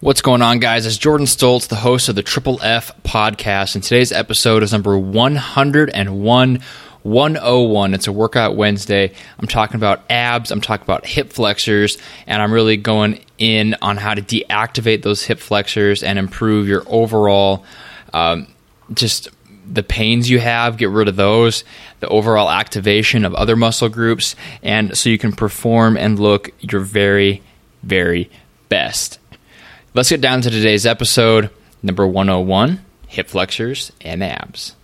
What's going on, guys? It's Jordan Stoltz, the host of the Triple F podcast, and today's episode is number 101. 101. It's a workout Wednesday. I'm talking about abs, I'm talking about hip flexors, and I'm really going in on how to deactivate those hip flexors and improve your overall um, just the pains you have, get rid of those, the overall activation of other muscle groups, and so you can perform and look your very, very best. Let's get down to today's episode, number 101 hip flexors and abs.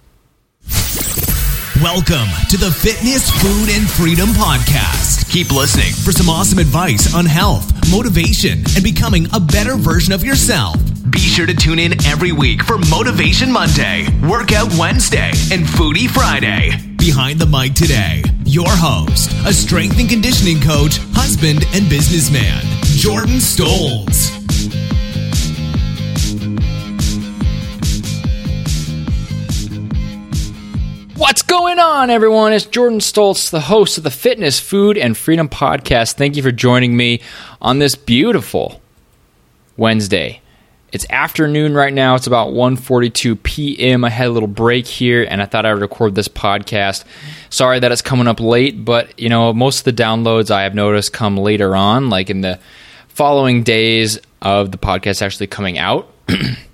Welcome to the Fitness, Food, and Freedom Podcast. Keep listening for some awesome advice on health, motivation, and becoming a better version of yourself. Be sure to tune in every week for Motivation Monday, Workout Wednesday, and Foodie Friday. Behind the mic today, your host, a strength and conditioning coach, husband, and businessman, Jordan Stoltz. What's going on, everyone? It's Jordan Stoltz, the host of the Fitness, Food, and Freedom Podcast. Thank you for joining me on this beautiful Wednesday. It's afternoon right now. It's about 1:42 p.m. I had a little break here, and I thought I would record this podcast. Sorry that it's coming up late, but you know most of the downloads I have noticed come later on, like in the following days of the podcast actually coming out.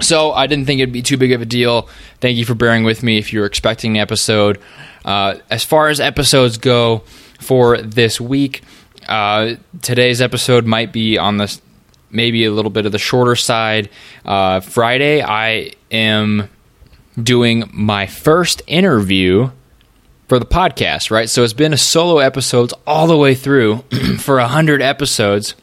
So I didn't think it'd be too big of a deal. Thank you for bearing with me if you're expecting an episode. Uh, as far as episodes go for this week, uh, today's episode might be on the maybe a little bit of the shorter side. Uh, Friday, I am doing my first interview for the podcast, right? So it's been a solo episodes all the way through for a hundred episodes.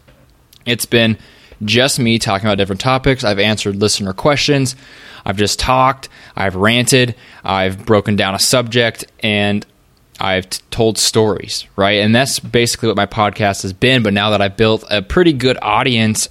It's been just me talking about different topics. I've answered listener questions. I've just talked. I've ranted. I've broken down a subject and I've t- told stories, right? And that's basically what my podcast has been. But now that I've built a pretty good audience,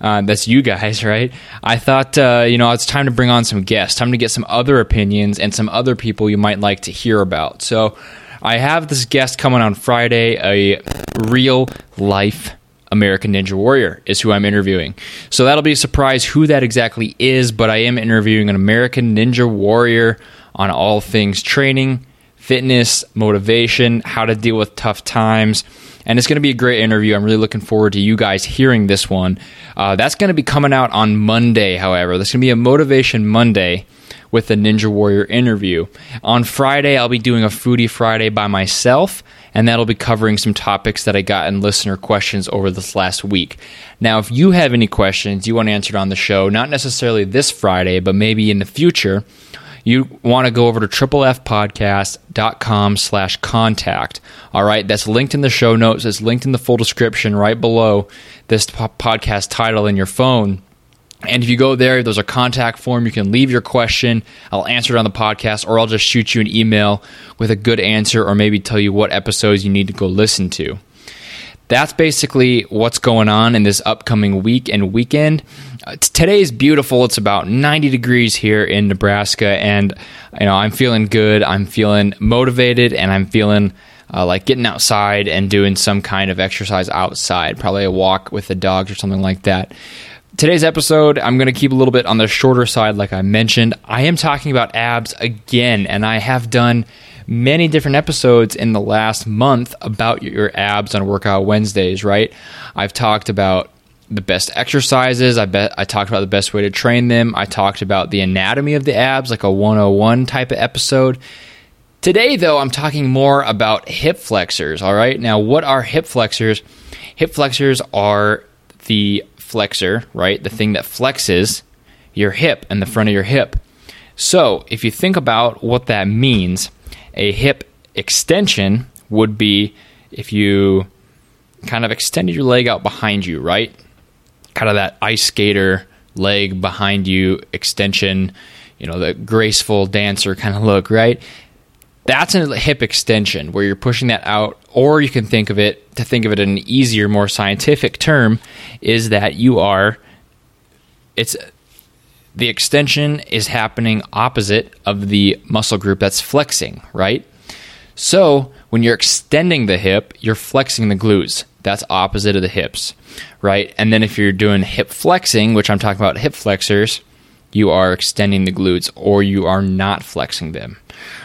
uh, that's you guys, right? I thought, uh, you know, it's time to bring on some guests, time to get some other opinions and some other people you might like to hear about. So I have this guest coming on Friday, a real life American Ninja Warrior is who I'm interviewing. So that'll be a surprise who that exactly is, but I am interviewing an American Ninja Warrior on all things training, fitness, motivation, how to deal with tough times. And it's going to be a great interview. I'm really looking forward to you guys hearing this one. Uh, that's going to be coming out on Monday, however. There's going to be a Motivation Monday with the Ninja Warrior interview. On Friday, I'll be doing a Foodie Friday by myself and that'll be covering some topics that I got in listener questions over this last week. Now, if you have any questions you want answered on the show, not necessarily this Friday, but maybe in the future, you want to go over to triplefpodcast.com slash contact. All right, that's linked in the show notes. It's linked in the full description right below this podcast title in your phone. And if you go there, there's a contact form. You can leave your question. I'll answer it on the podcast, or I'll just shoot you an email with a good answer, or maybe tell you what episodes you need to go listen to. That's basically what's going on in this upcoming week and weekend. Uh, is beautiful. It's about 90 degrees here in Nebraska, and you know I'm feeling good. I'm feeling motivated, and I'm feeling uh, like getting outside and doing some kind of exercise outside, probably a walk with the dogs or something like that. Today's episode, I'm going to keep a little bit on the shorter side, like I mentioned. I am talking about abs again, and I have done many different episodes in the last month about your abs on Workout Wednesdays, right? I've talked about the best exercises. I bet I talked about the best way to train them. I talked about the anatomy of the abs, like a 101 type of episode. Today, though, I'm talking more about hip flexors. All right. Now, what are hip flexors? Hip flexors are the flexor, right? The thing that flexes your hip and the front of your hip. So, if you think about what that means, a hip extension would be if you kind of extended your leg out behind you, right? Kind of that ice skater leg behind you extension, you know, the graceful dancer kind of look, right? That's a hip extension where you're pushing that out, or you can think of it to think of it in an easier, more scientific term, is that you are it's the extension is happening opposite of the muscle group that's flexing, right? So when you're extending the hip, you're flexing the glutes. that's opposite of the hips, right? And then if you're doing hip flexing, which I'm talking about hip flexors, you are extending the glutes or you are not flexing them.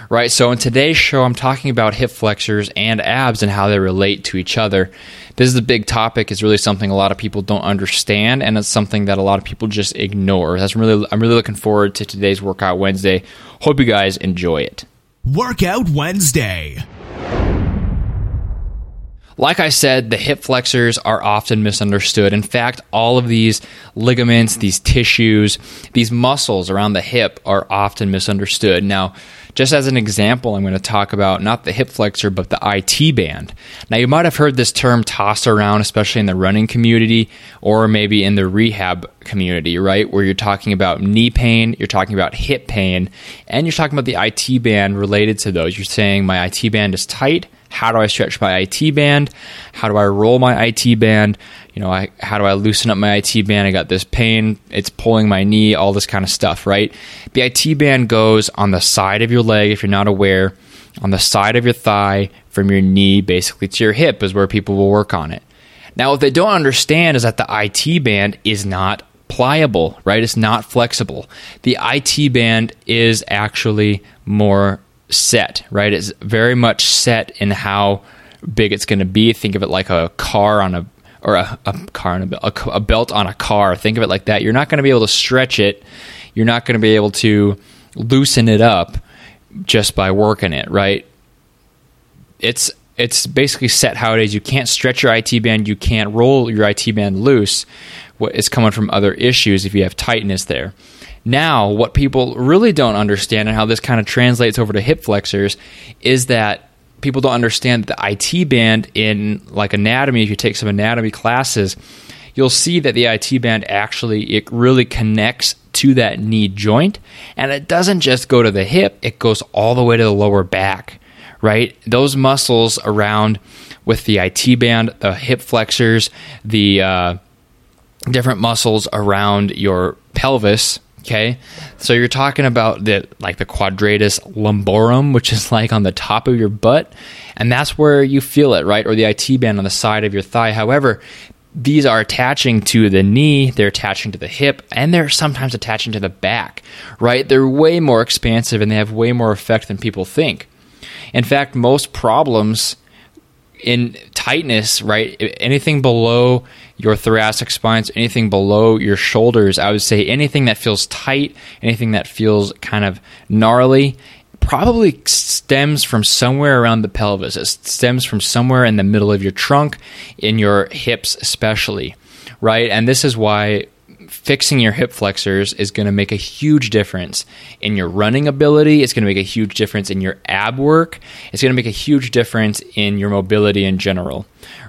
Right? So in today's show I'm talking about hip flexors and abs and how they relate to each other. This is a big topic, it's really something a lot of people don't understand and it's something that a lot of people just ignore. That's really I'm really looking forward to today's workout Wednesday. Hope you guys enjoy it. Workout Wednesday. Like I said, the hip flexors are often misunderstood. In fact, all of these ligaments, these tissues, these muscles around the hip are often misunderstood. Now, just as an example, I'm going to talk about not the hip flexor, but the IT band. Now, you might have heard this term tossed around, especially in the running community or maybe in the rehab community, right? Where you're talking about knee pain, you're talking about hip pain, and you're talking about the IT band related to those. You're saying my IT band is tight how do I stretch my IT band? How do I roll my IT band? You know, I, how do I loosen up my IT band? I got this pain, it's pulling my knee, all this kind of stuff, right? The IT band goes on the side of your leg, if you're not aware, on the side of your thigh, from your knee basically to your hip, is where people will work on it. Now, what they don't understand is that the IT band is not pliable, right? It's not flexible. The IT band is actually more set, right? It's very much set in how big it's going to be. Think of it like a car on a or a, a car on a, a, a, belt on a car. Think of it like that. You're not going to be able to stretch it. You're not going to be able to loosen it up just by working it, right? It's it's basically set how it is. You can't stretch your IT band. You can't roll your IT band loose. What is coming from other issues if you have tightness there. Now, what people really don't understand and how this kind of translates over to hip flexors is that people don't understand that the IT band in like anatomy, if you take some anatomy classes, you'll see that the IT band actually it really connects to that knee joint and it doesn't just go to the hip, it goes all the way to the lower back, right? Those muscles around with the IT band, the hip flexors, the uh, different muscles around your pelvis, Okay, so you're talking about the like the quadratus lumborum, which is like on the top of your butt, and that's where you feel it, right? Or the IT band on the side of your thigh. However, these are attaching to the knee, they're attaching to the hip, and they're sometimes attaching to the back, right? They're way more expansive and they have way more effect than people think. In fact, most problems in tightness, right? Anything below your thoracic spines, anything below your shoulders, I would say anything that feels tight, anything that feels kind of gnarly, probably stems from somewhere around the pelvis. It stems from somewhere in the middle of your trunk, in your hips, especially, right? And this is why fixing your hip flexors is going to make a huge difference in your running ability. It's going to make a huge difference in your ab work. It's going to make a huge difference in your mobility in general,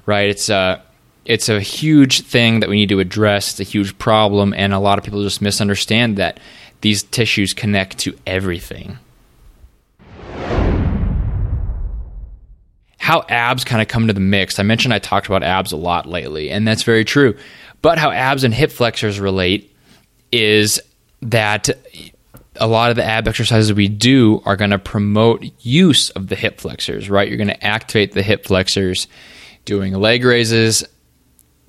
right? It's uh, it's a huge thing that we need to address. It's a huge problem, and a lot of people just misunderstand that these tissues connect to everything. How abs kind of come to the mix. I mentioned I talked about abs a lot lately, and that's very true. But how abs and hip flexors relate is that a lot of the ab exercises we do are going to promote use of the hip flexors, right? You're going to activate the hip flexors doing leg raises,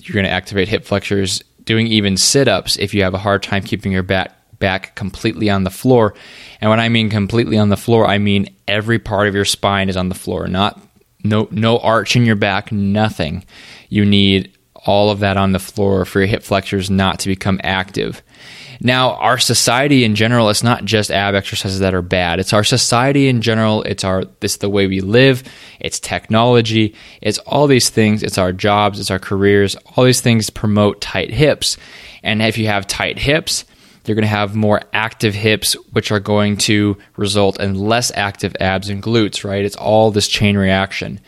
you're going to activate hip flexors, doing even sit ups if you have a hard time keeping your back back completely on the floor. And when I mean completely on the floor, I mean every part of your spine is on the floor, not no no arch in your back, nothing. You need all of that on the floor for your hip flexors not to become active. Now, our society in general, it's not just ab exercises that are bad. It's our society in general. It's our this the way we live. It's technology. It's all these things. It's our jobs. It's our careers. All these things promote tight hips. And if you have tight hips, you're going to have more active hips, which are going to result in less active abs and glutes. Right? It's all this chain reaction.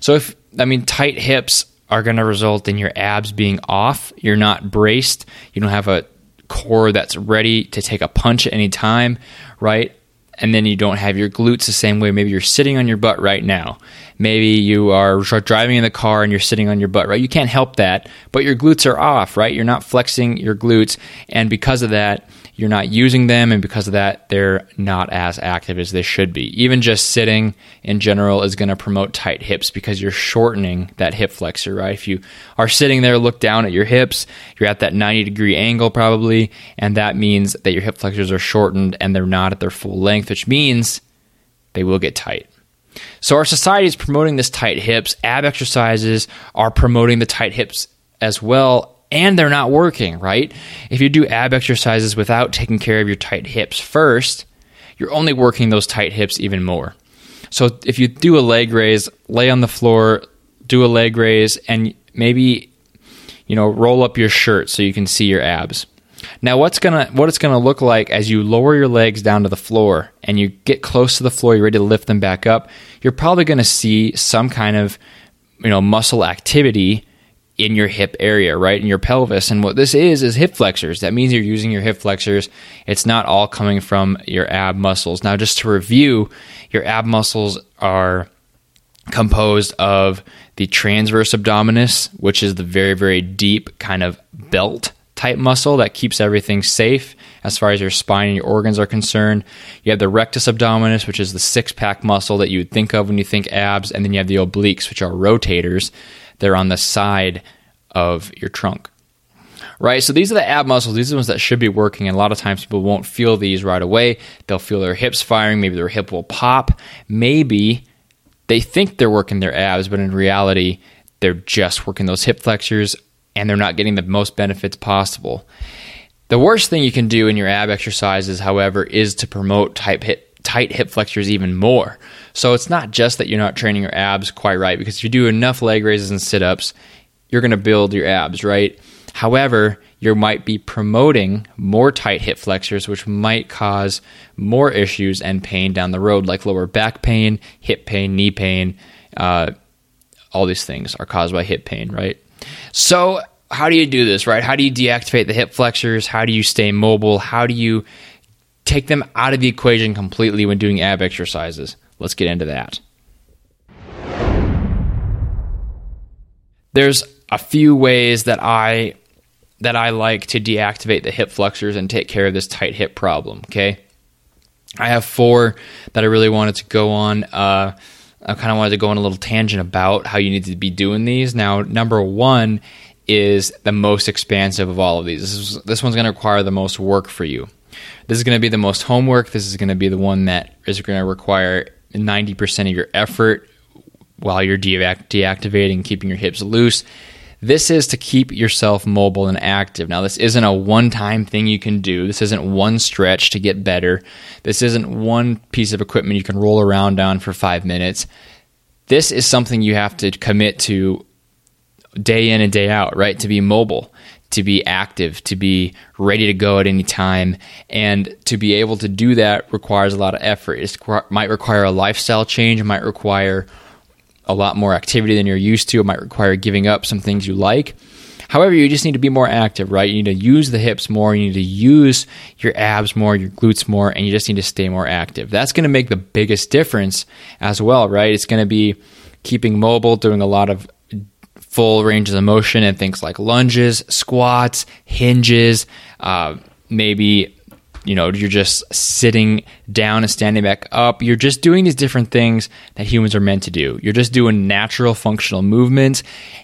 So if I mean tight hips are going to result in your abs being off. You're not braced. You don't have a core that's ready to take a punch at any time, right? and then you don't have your glutes the same way. Maybe you're sitting on your butt right now. Maybe you are driving in the car and you're sitting on your butt, right? You can't help that, but your glutes are off, right? You're not flexing your glutes, and because of that, you're not using them, and because of that, they're not as active as they should be. Even just sitting in general is going to promote tight hips because you're shortening that hip flexor, right? If you are sitting there, look down at your hips, you're at that 90 degree angle probably, and that means that your hip flexors are shortened and they're not at their full length, which means they will get tight. So our society is promoting this tight hips. Ab exercises are promoting the tight hips as well and they're not working, right? If you do ab exercises without taking care of your tight hips first, you're only working those tight hips even more. So if you do a leg raise, lay on the floor, do a leg raise, and maybe you know roll up your shirt so you can see your abs. Now, what's gonna what it's gonna look like as you lower your legs down to the floor and you get close to the floor, you're ready to lift them back up. You're probably gonna see some kind of you know muscle activity in your hip area, right? In your pelvis. And what this is, is hip flexors. That means you're using your hip flexors. It's not all coming from your ab muscles. Now, just to review, your ab muscles are composed of the transverse abdominis, which is the very, very deep kind of belt type muscle that keeps everything safe as far as your spine and your organs are concerned. You have the rectus abdominis, which is the six pack muscle that you would think of when you think abs. And then you have the obliques, which are rotators they're on the side of your trunk. Right? So these are the ab muscles. These are the ones that should be working. And a lot of times people won't feel these right away. They'll feel their hips firing. Maybe their hip will pop. Maybe they think they're working their abs, but in reality, they're just working those hip flexors and they're not getting the most benefits possible. The worst thing you can do in your ab exercises, however, is to promote tight hip, tight hip flexors even more. So it's not just that you're not training your abs quite right, because if you do enough leg raises and sit ups, you're going to build your abs, right? However, you might be promoting more tight hip flexors, which might cause more issues and pain down the road, like lower back pain, hip pain, knee pain. Uh, all these things are caused by hip pain, right? So, how do you do this, right? How do you deactivate the hip flexors? How do you stay mobile? How do you take them out of the equation completely when doing ab exercises? Let's get into that. There's a few ways that I that I like to deactivate the hip flexors and take care of this tight hip problem. Okay, I have four that I really wanted to go on. Uh, I kind of wanted to go on a little tangent about how you need to be doing these. Now, number one is the most expansive of all of these. This, is, this one's going to require the most work for you. This is going to be the most homework. This is going to be the one that is going to require 90% of your effort while you're deactivating, keeping your hips loose. This is to keep yourself mobile and active. Now, this isn't a one time thing you can do. This isn't one stretch to get better. This isn't one piece of equipment you can roll around on for five minutes. This is something you have to commit to day in and day out, right? To be mobile to be active, to be ready to go at any time. And to be able to do that requires a lot of effort. It might require a lifestyle change, it might require a lot more activity than you're used to, it might require giving up some things you like. However, you just need to be more active, right? You need to use the hips more, you need to use your abs more, your glutes more, and you just need to stay more active. That's going to make the biggest difference as well, right? It's going to be keeping mobile, doing a lot of full ranges of motion and things like lunges, squats, hinges, uh, maybe you know you're just sitting down and standing back up. You're just doing these different things that humans are meant to do. You're just doing natural functional movements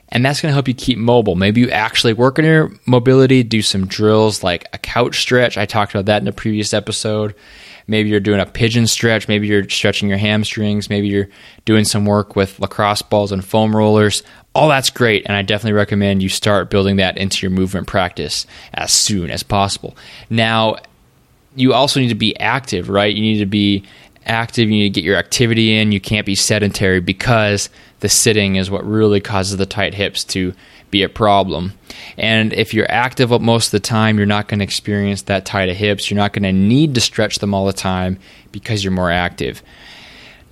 and that's going to help you keep mobile. Maybe you actually work on your mobility do some drills like a couch stretch. I talked about that in a previous episode. Maybe you're doing a pigeon stretch. Maybe you're stretching your hamstrings. Maybe you're doing some work with lacrosse balls and foam rollers all that's great and i definitely recommend you start building that into your movement practice as soon as possible. Now you also need to be active right? You need to be active you need to get your activity in. You can't be sedentary because the sitting is what really causes the tight hips to be a problem. And if you're active most of the time you're not going to experience that tight of hips. You're not going to need to stretch them all the time because you're more active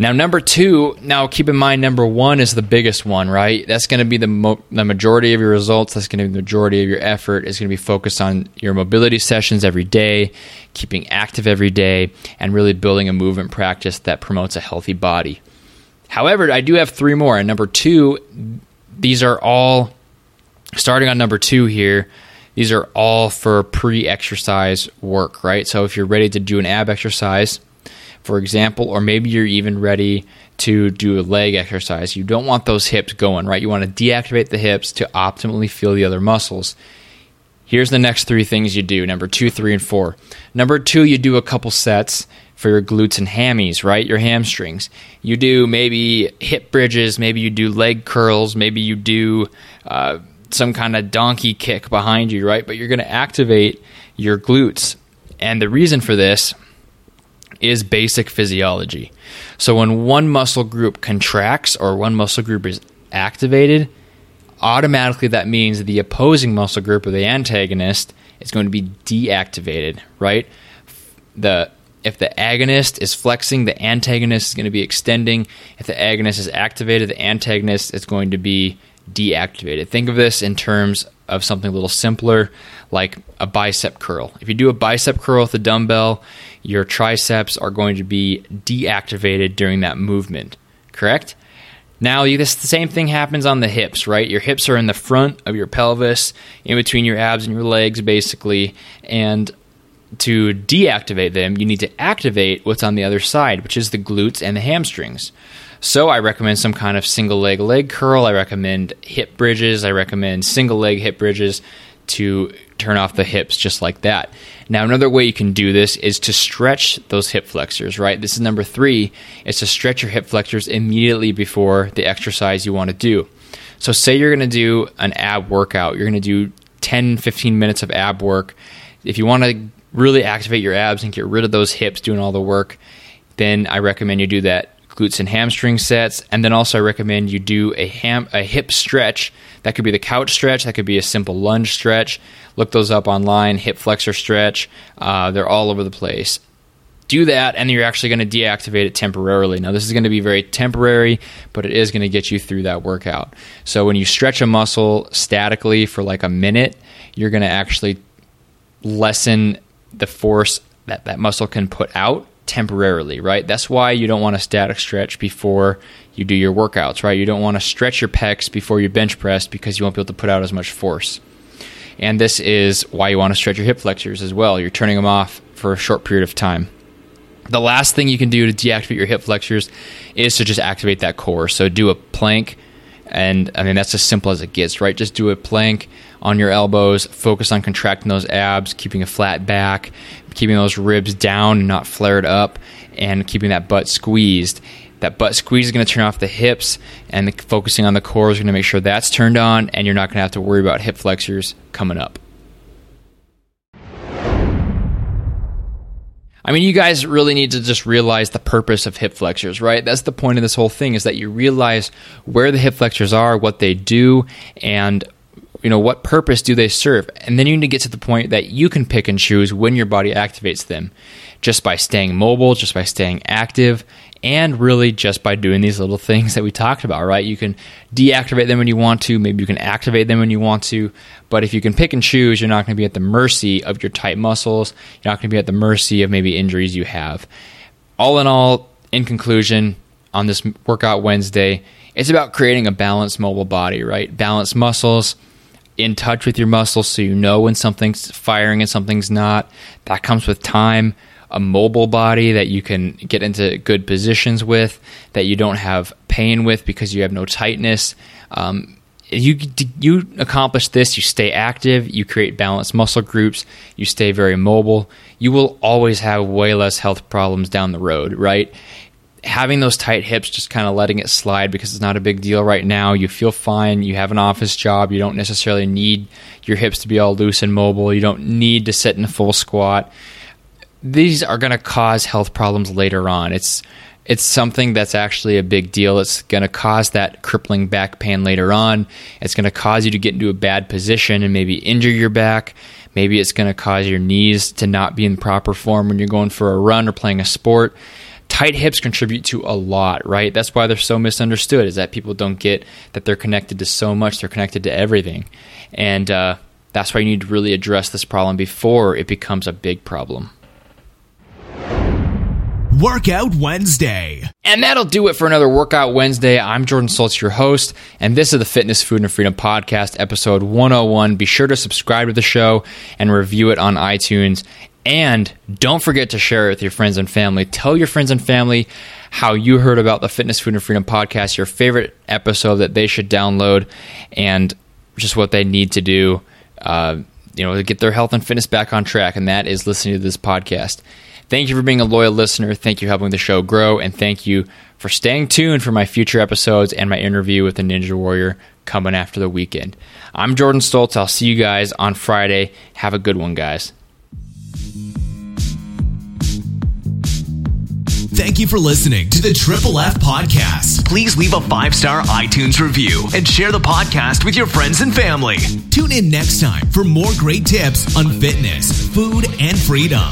Now, number two, now keep in mind, number one is the biggest one, right? That's going to be the, mo- the majority of your results. That's going to be the majority of your effort. Is going to be focused on your mobility sessions every day, keeping active every day, and really building a movement practice that promotes a healthy body. However, I do have three more. And number two, these are all starting on number two here. These are all for pre exercise work, right? So if you're ready to do an ab exercise, for example, or maybe you're even ready to do a leg exercise. You don't want those hips going, right? You want to deactivate the hips to optimally feel the other muscles. Here's the next three things you do number two, three, and four. Number two, you do a couple sets for your glutes and hammies, right? Your hamstrings. You do maybe hip bridges, maybe you do leg curls, maybe you do uh, some kind of donkey kick behind you, right? But you're going to activate your glutes. And the reason for this is basic physiology. So when one muscle group contracts or one muscle group is activated, automatically that means the opposing muscle group or the antagonist is going to be deactivated, right? The if the agonist is flexing, the antagonist is going to be extending. If the agonist is activated, the antagonist is going to be deactivated. Think of this in terms of something a little simpler, like a bicep curl. If you do a bicep curl with a dumbbell, your triceps are going to be deactivated during that movement, correct? Now, this the same thing happens on the hips, right? Your hips are in the front of your pelvis, in between your abs and your legs, basically. And to deactivate them, you need to activate what's on the other side, which is the glutes and the hamstrings. So I recommend some kind of single leg leg curl. I recommend hip bridges. I recommend single leg hip bridges to turn off the hips just like that. Now, another way you can do this is to stretch those hip flexors, right? This is number three, is to stretch your hip flexors immediately before the exercise you want to do. So, say you're going to do an ab workout, you're going to do 10, 15 minutes of ab work. If you want to really activate your abs and get rid of those hips doing all the work, then I recommend you do that glutes and hamstring sets. And then also, I recommend you do a, ham, a hip stretch. That could be the couch stretch, that could be a simple lunge stretch. Look those up online, hip flexor stretch. Uh, they're all over the place. Do that, and you're actually going to deactivate it temporarily. Now, this is going to be very temporary, but it is going to get you through that workout. So, when you stretch a muscle statically for like a minute, you're going to actually lessen the force that that muscle can put out temporarily, right? That's why you don't want a static stretch before you do your workouts, right? You don't want to stretch your pecs before you bench press because you won't be able to put out as much force. And this is why you want to stretch your hip flexors as well. You're turning them off for a short period of time. The last thing you can do to deactivate your hip flexors is to just activate that core. So do a plank, and I mean, that's as simple as it gets, right? Just do a plank on your elbows, focus on contracting those abs, keeping a flat back, keeping those ribs down and not flared up, and keeping that butt squeezed. That butt squeeze is going to turn off the hips, and the, focusing on the core is going to make sure that's turned on, and you're not going to have to worry about hip flexors coming up. I mean, you guys really need to just realize the purpose of hip flexors, right? That's the point of this whole thing is that you realize where the hip flexors are, what they do, and you know what purpose do they serve and then you need to get to the point that you can pick and choose when your body activates them just by staying mobile just by staying active and really just by doing these little things that we talked about right? You can deactivate them when you want to. Maybe you can activate them when you want to. But if you can pick and choose you're not going to be at the mercy of your tight muscles. You're not going to be at the mercy of maybe injuries you have. All in all in conclusion on this workout wednesday it's about creating a balanced mobile body right? Balanced muscles in touch with your muscles so you know when something's firing and something's not. That comes with time. A mobile body that you can get into good positions with, that you don't have pain with because you have no tightness. Um, you you accomplish this. You stay active. You create balanced muscle groups. You stay very mobile. You will always have way less health problems down the road, right? having those tight hips, just kind of letting it slide because it's not a big deal right now. You feel fine. You have an office job. You don't necessarily need your hips to be all loose and mobile. You don't need to sit in a full squat. These are going to cause health problems later on. It's it's something that's actually a big deal. It's going to cause that crippling back pain later on. It's going to cause you to get into a bad position and maybe injure your back. Maybe it's going to cause your knees to not be in proper form when you're going for a run or playing a sport tight hips contribute to a lot, right? That's why they're so misunderstood. Is that people don't get that they're connected to so much. They're connected to everything, and uh, that's why you need to really address this problem before it becomes a big problem. Workout Wednesday. And that'll do it for another Workout Wednesday. I'm Jordan Stoltz, your host, and this is the Fitness, Food, and Freedom Podcast, episode 101. Be sure to subscribe to the show and review it on iTunes. And don't forget to share it with your friends and family. Tell your friends and family how you heard about the Fitness, Food, and Freedom Podcast, your favorite episode that they should download, and just what they need to do, uh, you know, to get their health and fitness back on track. And that is listening to this podcast. Thank you for being a loyal listener. Thank you for helping the show grow. And thank you for staying tuned for my future episodes and my interview with the Ninja Warrior coming after the weekend. I'm Jordan Stoltz. I'll see you guys on Friday. Have a good one, guys. Thank you for listening to the Triple F Podcast. Please leave a five star iTunes review and share the podcast with your friends and family. Tune in next time for more great tips on fitness, food, and freedom.